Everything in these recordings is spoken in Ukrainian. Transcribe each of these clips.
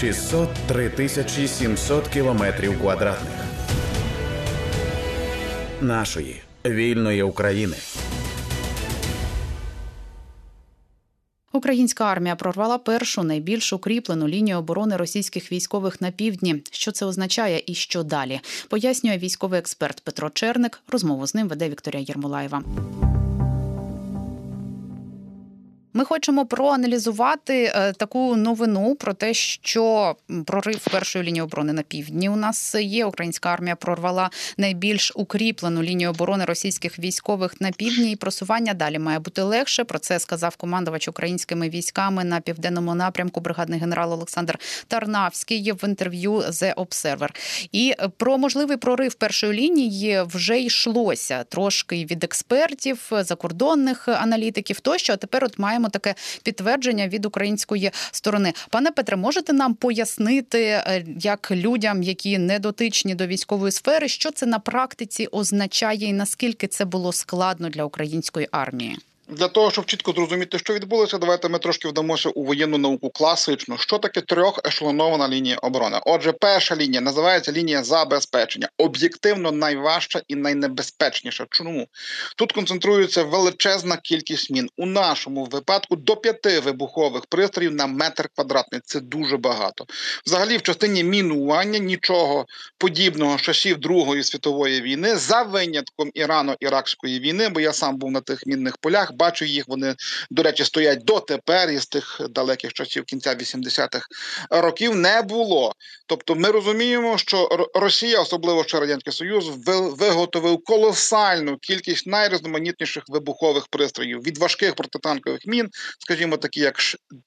603 тисячі 700 кілометрів квадратних нашої вільної України. Українська армія прорвала першу найбільш укріплену лінію оборони російських військових на півдні. Що це означає і що далі? Пояснює військовий експерт Петро Черник. Розмову з ним веде Вікторія Єрмолаєва. Ми хочемо проаналізувати е, таку новину про те, що прорив першої лінії оборони на півдні у нас є. Українська армія прорвала найбільш укріплену лінію оборони російських військових на півдні, і просування далі має бути легше. Про це сказав командувач українськими військами на південному напрямку, бригадний генерал Олександр Тарнавський в інтерв'ю The Observer. І про можливий прорив першої лінії вже йшлося трошки від експертів, закордонних аналітиків. Тощо а тепер от маємо таке підтвердження від української сторони. Пане Петре, можете нам пояснити, е, як людям, які не дотичні до військової сфери, що це на практиці означає, і наскільки це було складно для української армії? Для того щоб чітко зрозуміти, що відбулося, давайте ми трошки вдамося у воєнну науку класичну. Що таке трьохешелонована лінія оборони? Отже, перша лінія називається лінія забезпечення, об'єктивно найважча і найнебезпечніша. Чому тут концентрується величезна кількість мін у нашому випадку до п'яти вибухових пристроїв на метр квадратний. Це дуже багато. Взагалі, в частині мінування нічого подібного часів Другої світової війни за винятком Ірано-Іракської війни, бо я сам був на тих мінних полях бачу їх. Вони, до речі, стоять дотепер із тих далеких часів кінця 80-х років. Не було. Тобто, ми розуміємо, що Росія, особливо ще радянський Союз, виготовив колосальну кількість найрізноманітніших вибухових пристроїв від важких протитанкових мін, скажімо, такі як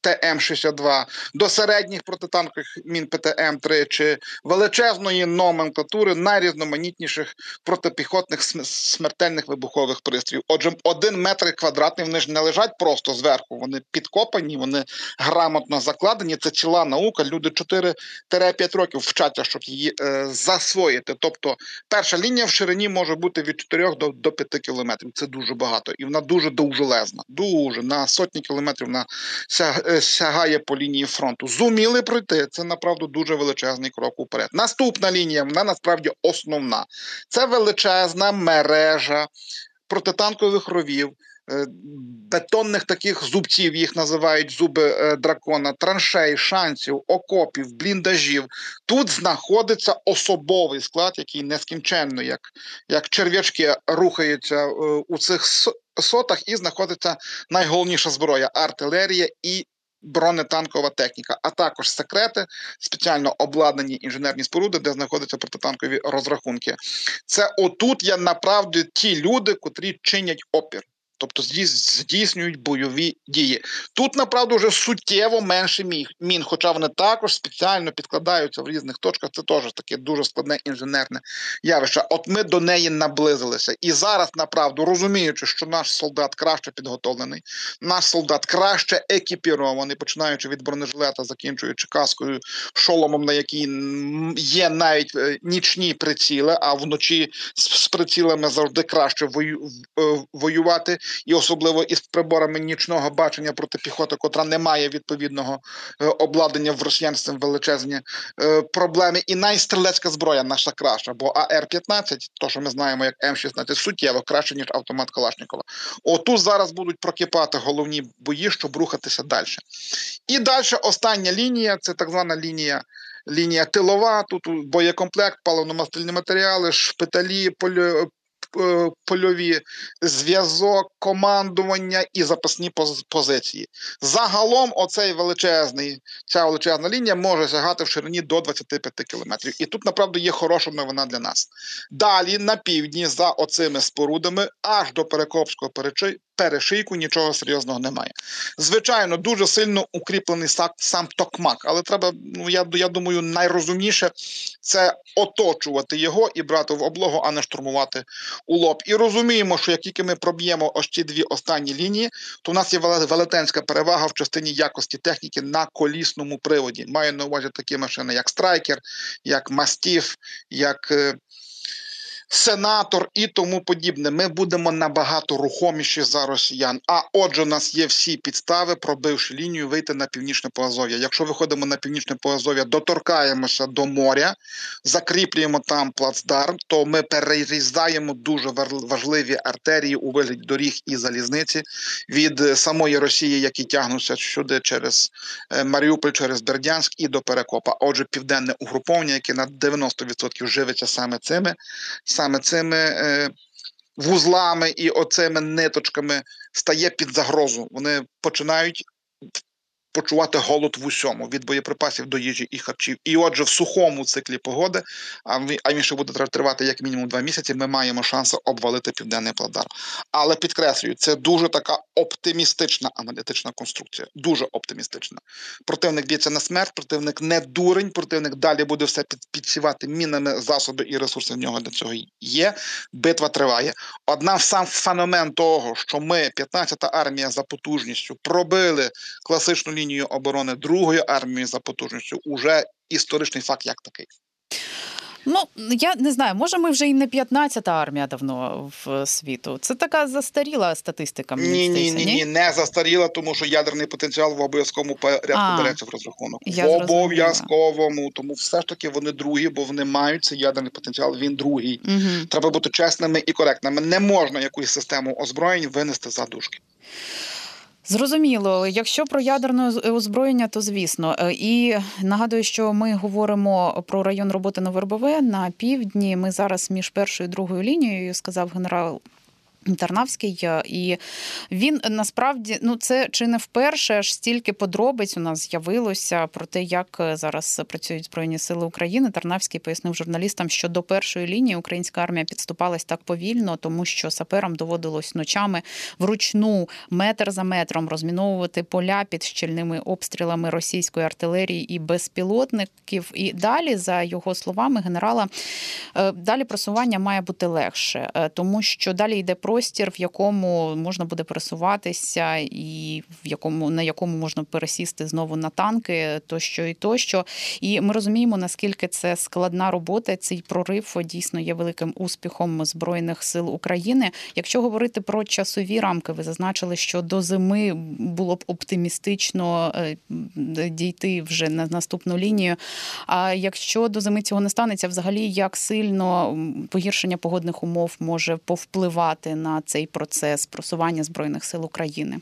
ТМ-62, до середніх протитанкових мін ПТМ-3 чи величезної номенклатури найрізноманітніших протипіхотних смертельних вибухових пристроїв. Отже, один метр квадратний квадратні, вони ж не лежать просто зверху. Вони підкопані, вони грамотно закладені. Це ціла наука. Люди 4-5 років вчаться, щоб її е, засвоїти. Тобто, перша лінія в ширині може бути від 4 до до 5 кілометрів. Це дуже багато, і вона дуже довжелезна. Дуже на сотні кілометрів вона е, сягає по лінії фронту. Зуміли пройти. Це направду дуже величезний крок уперед. Наступна лінія вона насправді основна. Це величезна мережа протитанкових ровів. Е, бетонних таких зубців, їх називають зуби е, дракона, траншей, шансів, окопів, бліндажів. Тут знаходиться особовий склад, який нескінченно, як як черв'ячки рухаються е, у цих сотах, і знаходиться найголовніша зброя артилерія і. Бронетанкова техніка, а також секрети, спеціально обладнані інженерні споруди, де знаходяться протитанкові розрахунки. Це отут є направді ті люди, котрі чинять опір тобто здійснюють бойові дії. Тут, направду, вже суттєво менше мін, хоча вони також спеціально підкладаються в різних точках. Це теж таке дуже складне інженерне явище. От ми до неї наблизилися. І зараз, направду, розуміючи, що наш солдат краще підготовлений, наш солдат краще екіпірований, починаючи від бронежилета, закінчуючи каскою, шоломом, на якій є навіть е, нічні приціли, а вночі з прицілами завжди краще е, воювати і особливо із приборами нічного бачення проти піхоти, котра не має відповідного е, обладнання в росіян з цим величезні е, проблеми. І найстрілецька зброя наша краща, бо АР-15, то що ми знаємо як М-16, суттєво краще ніж автомат Калашникова. Отут зараз будуть прокипати головні бої, щоб рухатися далі. І далі остання лінія це так звана лінія. Лінія тилова, тут боєкомплект, паливно-мастильні матеріали, шпиталі, польові зв'язок, командування і запасні позиції. Загалом, оцей величезний, ця величезна лінія може сягати в ширині до 25 кілометрів. І тут, направду, є хороша новина для нас. Далі на півдні, за оцими спорудами, аж до Перекопського перешийку нічого серйозного немає. Звичайно, дуже сильно укріплений сам токмак, але треба, ну я я думаю, найрозумніше це оточувати його і брати в облогу, а не штурмувати у лоб. І розуміємо, що як тільки ми проб'ємо ось ці дві останні лінії, то в нас є велетенська перевага в частині якості техніки на колісному приводі. Маю на увазі такі машини, як Страйкер, як Мастіф, як. Е, сенатор і тому подібне. Ми будемо набагато рухоміші за росіян. А отже, у нас є всі підстави, пробивши лінію, вийти на північне Поазов'я. Якщо виходимо на північне Поазов'я, доторкаємося до моря, закріплюємо там плацдарм, то ми перерізаємо дуже важливі артерії у вигляді доріг і залізниці від самої Росії, які тягнуться сюди через е, Маріуполь, через Бердянськ і до Перекопа. Отже, південне угруповання, яке на 90% живиться саме цими саме цими е, вузлами і оцими ниточками стає під загрозу. Вони починають почувати голод в усьому від боєприпасів до їжі і харчів. І отже, в сухому циклі погоди, а він ще буде тривати як мінімум два місяці. Ми маємо шанси обвалити південний пладар. Але підкреслюю, це дуже така оптимістична аналітична конструкція. Дуже оптимістична. Противник б'ється на смерть, противник не дурень, противник далі буде все підсівати мінами, засоби і ресурси в нього для цього є. Битва триває. Одна сам феномен того, що ми, 15-та армія за потужністю, пробили класичну оборони другої армії за потужністю уже історичний факт як такий. Ну я не знаю, може, ми вже і не 15-та армія давно в світу. Це така застаріла статистика. Мені ні, здається, ні, ні, ні, не застаріла, тому що ядерний потенціал в обов'язковому порядку береться в розрахунок. В обов'язковому, тому все ж таки вони другі, бо вони мають цей ядерний потенціал. Він другий. Угу. Треба бути чесними і коректними. Не можна якусь систему озброєнь винести за дужки. Зрозуміло, якщо про ядерне озброєння, то звісно. Е, і нагадую, що ми говоримо про район роботи на Вербове на півдні. Ми зараз між першою і другою лінією сказав генерал Тарнавський, е, і він насправді ну це чи не вперше аж стільки подробиць у нас з'явилося про те, як е, зараз працюють збройні сили України. Тарнавський пояснив журналістам, що до першої лінії українська армія підступалась так повільно, тому що саперам доводилось ночами вручну метр за метром розміновувати поля під щільними обстрілами російської артилерії і безпілотників. І далі, за його словами, генерала е, далі просування має бути легше, тому що далі йде про простір, в якому можна буде пересуватися, і в якому на якому можна пересісти знову на танки, тощо і тощо. І ми розуміємо, наскільки це складна робота. Цей прорив дійсно є великим успіхом збройних сил України. Якщо говорити про часові рамки, ви зазначили, що до зими було б оптимістично е, дійти вже на наступну лінію. А якщо до зими цього не станеться, взагалі як сильно погіршення погодних умов може повпливати на цей процес просування збройних сил України?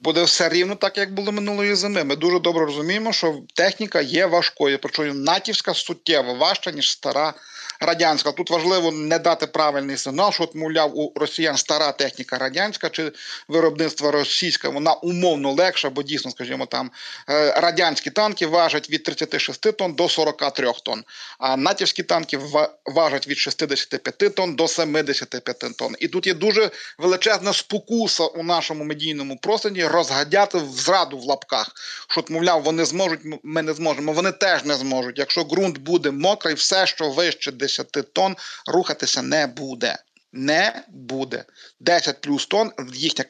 Буде все рівно, так як було минулої зими. Ми дуже добре розуміємо, що техніка є важкою, причому натівська суттєво важча ніж стара радянська. Тут важливо не дати правильний сигнал, що, от, мовляв, у росіян стара техніка радянська чи виробництво російське, вона умовно легша, бо дійсно, скажімо, там е, радянські танки важать від 36 тонн до 43 тонн, а натівські танки важать від 65 тонн до 75 тонн. І тут є дуже величезна спокуса у нашому медійному просторі розгадяти в зраду в лапках. Що, мовляв, вони зможуть, ми не зможемо. Вони теж не зможуть. Якщо ґрунт буде мокрий, все, що вище десь 10 тонн рухатися не буде. Не буде. 10 плюс тонн, їхня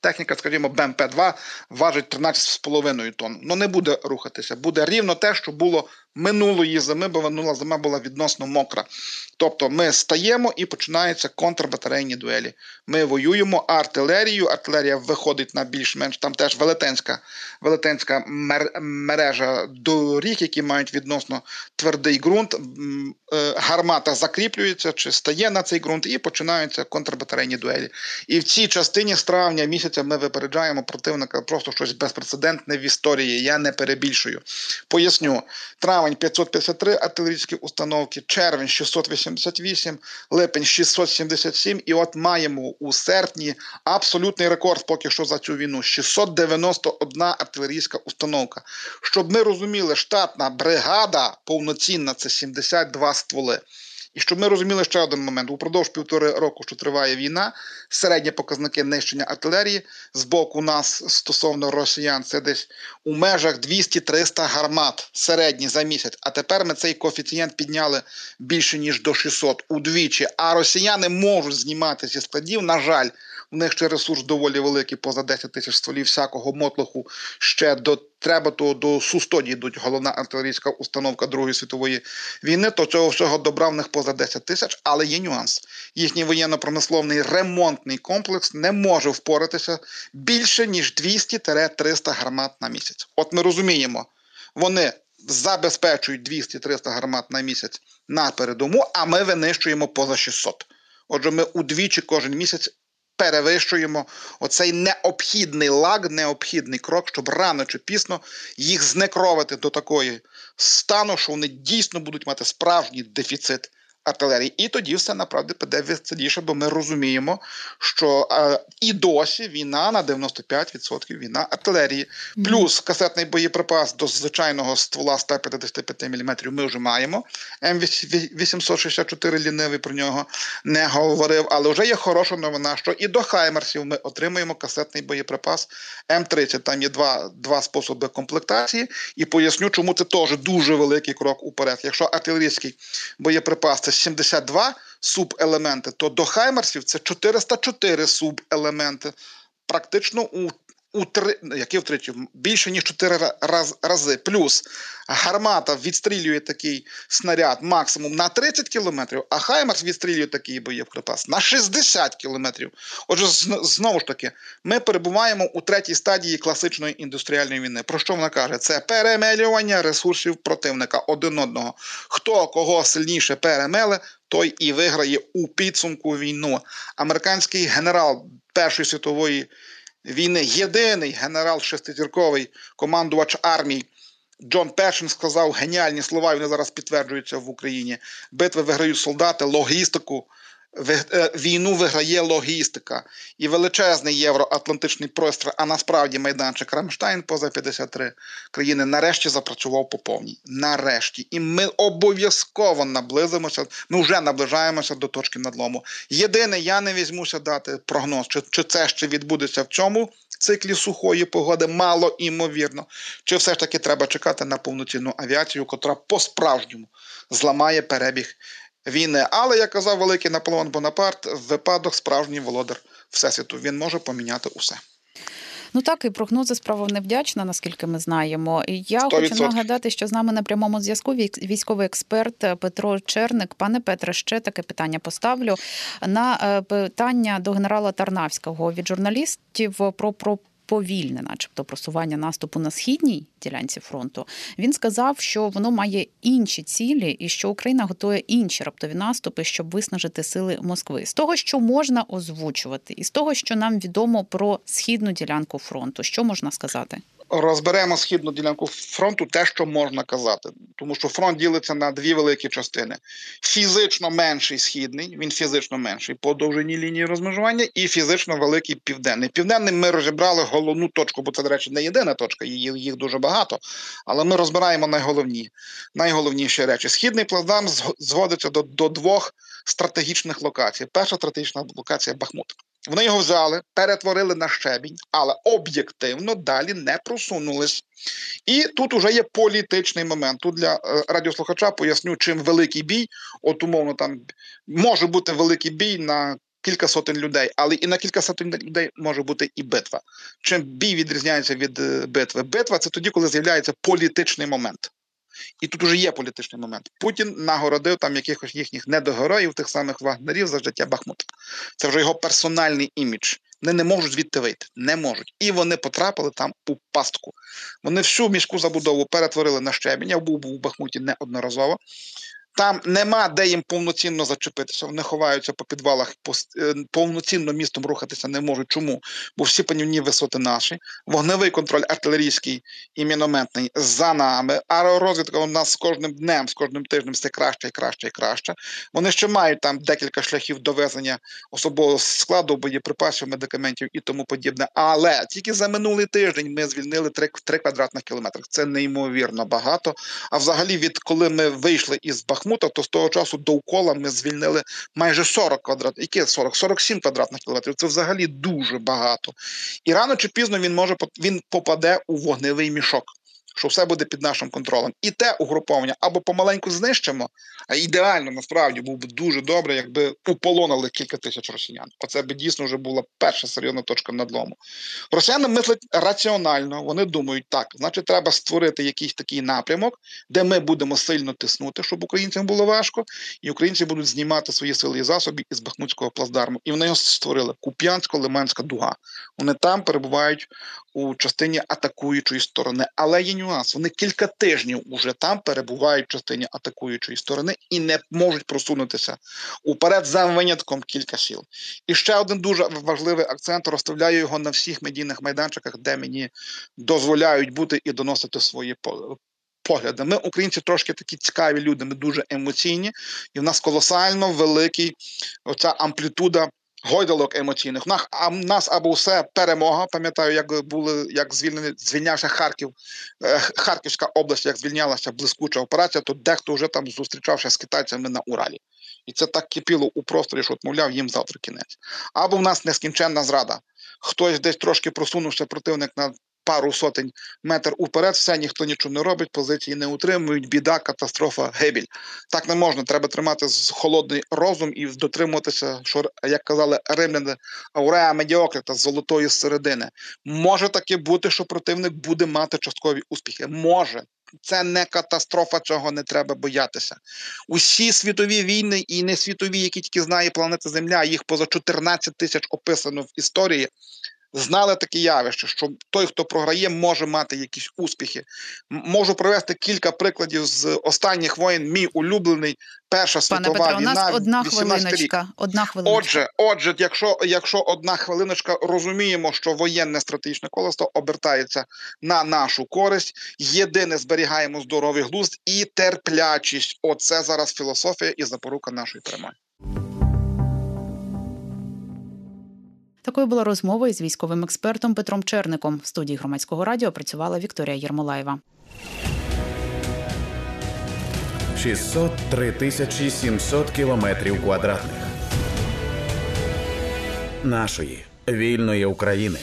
техніка, скажімо, БМП-2 важить 13,5 тонн. Ну не буде рухатися. Буде рівно те, що було минулої зими, бо минула зима була відносно мокра. Тобто ми стаємо і починаються контрбатарейні дуелі. Ми воюємо артилерією, артилерія виходить на більш-менш там теж велетенська велетенська мережа доріг, які мають відносно твердий ґрунт. Е, гармата закріплюється чи стає на цей ґрунт, і починаються контрбатарейні дуелі. І в цій частині з травня місяця ми випереджаємо противника просто щось безпрецедентне в історії. Я не перебільшую. Поясню, травень 553 артилерійські установки, червень 688, липень 677. І от маємо у серпні абсолютний рекорд поки що за цю війну 691 артилерійська установка. Щоб ми розуміли, штатна бригада повноцінна це 72 стволи. І щоб ми розуміли ще один момент: упродовж півтори року, що триває війна, середні показники нищення артилерії з боку нас стосовно росіян, це десь у межах 200-300 гармат середні за місяць. А тепер ми цей коефіцієнт підняли більше ніж до 600 удвічі. А росіяни можуть знімати зі складів, на жаль, В них ще ресурс доволі великий, поза 10 тисяч стволів всякого мотлоху. Ще до треба то до Су-100 йдуть головна артилерійська установка Другої світової війни. То цього всього добра в них поза 10 тисяч, але є нюанс. Їхній воєнно-промисловний ремонтний комплекс не може впоратися більше ніж 200-300 гармат на місяць. От ми розуміємо, вони забезпечують 200-300 гармат на місяць на передову, а ми винищуємо поза 600. Отже, ми удвічі кожен місяць перевищуємо оцей необхідний лаг, необхідний крок, щоб рано чи пізно їх знекровити до такої стану, що вони дійсно будуть мати справжній дефіцит артилерії. І тоді все направді піде веселіше, бо ми розуміємо, що е, і досі війна на 95% війна артилерії. Плюс касетний боєприпас до звичайного ствола 155 мм ми вже маємо. М864 лінивий про нього не говорив, але вже є хороша новина, що і до Хаймерсів ми отримуємо касетний боєприпас М30. Там є два, два способи комплектації, і поясню, чому це теж дуже великий крок уперед. Якщо артилерійський боєприпас це 72 субелементи, то до Хаймерсів це 404 субелементи. Практично у у три, які втричі, більше ніж 4 раз, рази. Плюс гармата відстрілює такий снаряд максимум на 30 кілометрів, а Хаймерс відстрілює такий боєприпас на 60 кілометрів. Отже, знову ж таки, ми перебуваємо у третій стадії класичної індустріальної війни. Про що вона каже? Це перемелювання ресурсів противника один одного. Хто кого сильніше перемеле, той і виграє у підсумку війну. Американський генерал Першої світової війни єдиний генерал шестизірковий командувач армій Джон Першин сказав геніальні слова. і Вони зараз підтверджуються в Україні. Битви виграють солдати, логістику. Е, війну виграє логістика і величезний євроатлантичний простір, а насправді майданчик Рамштайн поза 53 країни нарешті запрацював по повній. Нарешті. І ми обов'язково наблизимося, ми вже наближаємося до точки надлому. Єдине, я не візьмуся дати прогноз, чи, чи це ще відбудеться в цьому циклі сухої погоди, мало імовірно. Чи все ж таки треба чекати на повноцінну авіацію, котра по-справжньому зламає перебіг війни. Але як казав великий Наполеон Бонапарт, в випадок справжній володар всесвіту він може поміняти усе. Ну так і прогнози справа невдячна, наскільки ми знаємо. Я 100%. хочу нагадати, що з нами на прямому зв'язку військовий експерт Петро Черник. Пане Петре, ще таке питання поставлю на е, питання до генерала Тарнавського від журналістів про про повільне, начебто, просування наступу на східній ділянці фронту. Він сказав, що воно має інші цілі, і що Україна готує інші раптові наступи, щоб виснажити сили Москви. З того, що можна озвучувати, і з того, що нам відомо про східну ділянку фронту, що можна сказати розберемо східну ділянку фронту, те, що можна казати, тому що фронт ділиться на дві великі частини: фізично менший східний, він фізично менший по довжині лінії розмежування, і фізично великий південний. Південним ми розібрали головну точку, бо це, до речі, не єдина точка, їх дуже багато. Але ми розбираємо найголовні, найголовніші речі. Східний плацдарм зводиться до, до двох стратегічних локацій. Перша стратегічна локація Бахмут. Вони його взяли, перетворили на щебінь, але об'єктивно далі не просунулись. І тут уже є політичний момент. Тут для е, радіослухача поясню, чим великий бій, от умовно, там може бути великий бій на кілька сотень людей, але і на кілька сотень людей може бути і битва. Чим бій відрізняється від е, битви? Битва це тоді, коли з'являється політичний момент. І тут уже є політичний момент. Путін нагородив там якихось їхніх недогероїв, тих самих вагнерів за життя Бахмута. Це вже його персональний імідж. Вони не можуть звідти вийти, не можуть. І вони потрапили там у пастку. Вони всю міську забудову перетворили на щебінь. Я був у Бахмуті неодноразово. Там нема де їм повноцінно зачепитися. Вони ховаються по підвалах, е, повноцінно містом рухатися не можуть. Чому? Бо всі панівні висоти наші, вогневий контроль артилерійський і мінометний за нами. Аеророзвідка у нас з кожним днем, з кожним тижнем все краще і краще і краще. Вони ще мають там декілька шляхів довезення особового складу, боєприпасів, медикаментів і тому подібне. Але тільки за минулий тиждень ми звільнили 3, 3 квадратних кілометри. Це неймовірно багато. А взагалі, від коли ми вийшли із Бахмута, Бахмута, то з того часу довкола ми звільнили майже 40 квадратних, які 40, 47 квадратних кілометрів. Це взагалі дуже багато. І рано чи пізно він може він попаде у вогневий мішок. Що все буде під нашим контролем. І те угруповання або помаленьку знищимо, а ідеально насправді був би дуже добре, якби уполонили кілька тисяч росіян. Оце би дійсно вже була перша серйозна точка надлому. Росіяни мислять раціонально. Вони думають, так, значить, треба створити якийсь такий напрямок, де ми будемо сильно тиснути, щоб українцям було важко, і українці будуть знімати свої сили і засоби із Бахмутського плацдарму. І вони його створили Куп'янсько-Лиманська дуга. Вони там перебувають у частині атакуючої сторони. Але є нюанс. Вони кілька тижнів уже там перебувають в частині атакуючої сторони і не можуть просунутися уперед за винятком кілька сіл. І ще один дуже важливий акцент розставляю його на всіх медійних майданчиках, де мені дозволяють бути і доносити свої по- погляди. Ми, українці, трошки такі цікаві люди, ми дуже емоційні, і в нас колосально великий оця амплітуда. Гойдалок емоційних. Нас, а в нас або все перемога. Пам'ятаю, як були як звільнені звільнявся Харків, е, Харківська область, як звільнялася блискуча операція, то дехто вже там зустрічався з китайцями на Уралі. І це так кипіло у просторі, що мовляв, їм завтра кінець. Або в нас нескінченна зрада. Хтось десь трошки просунувся противник на пару сотень метр уперед, все ніхто нічого не робить, позиції не утримують, біда, катастрофа, гибель. Так не можна. Треба тримати холодний розум і дотримуватися, що як казали римляни, ауреа медіокрита з золотої середини. Може таки бути, що противник буде мати часткові успіхи. Може. Це не катастрофа, чого не треба боятися. Усі світові війни і не світові, які тільки знає планета Земля, їх поза 14 тисяч описано в історії. Знали таке явище, що той, хто програє, може мати якісь успіхи. Можу привести кілька прикладів з останніх воєн. Мій улюблений Перша Пане світова Петро, у нас одна 18 рік. Одна хвилиночка. Отже, отже, якщо, якщо одна хвилиночка розуміємо, що воєнне стратегічне колесо обертається на нашу користь, єдине зберігаємо здоровий глузд і терплячість. Оце зараз філософія і запорука нашої перемоги. Такою була розмова із військовим експертом Петром Черником. В студії громадського радіо працювала Вікторія Єрмолаєва. 603 тисячі 700 кілометрів квадратних нашої вільної України.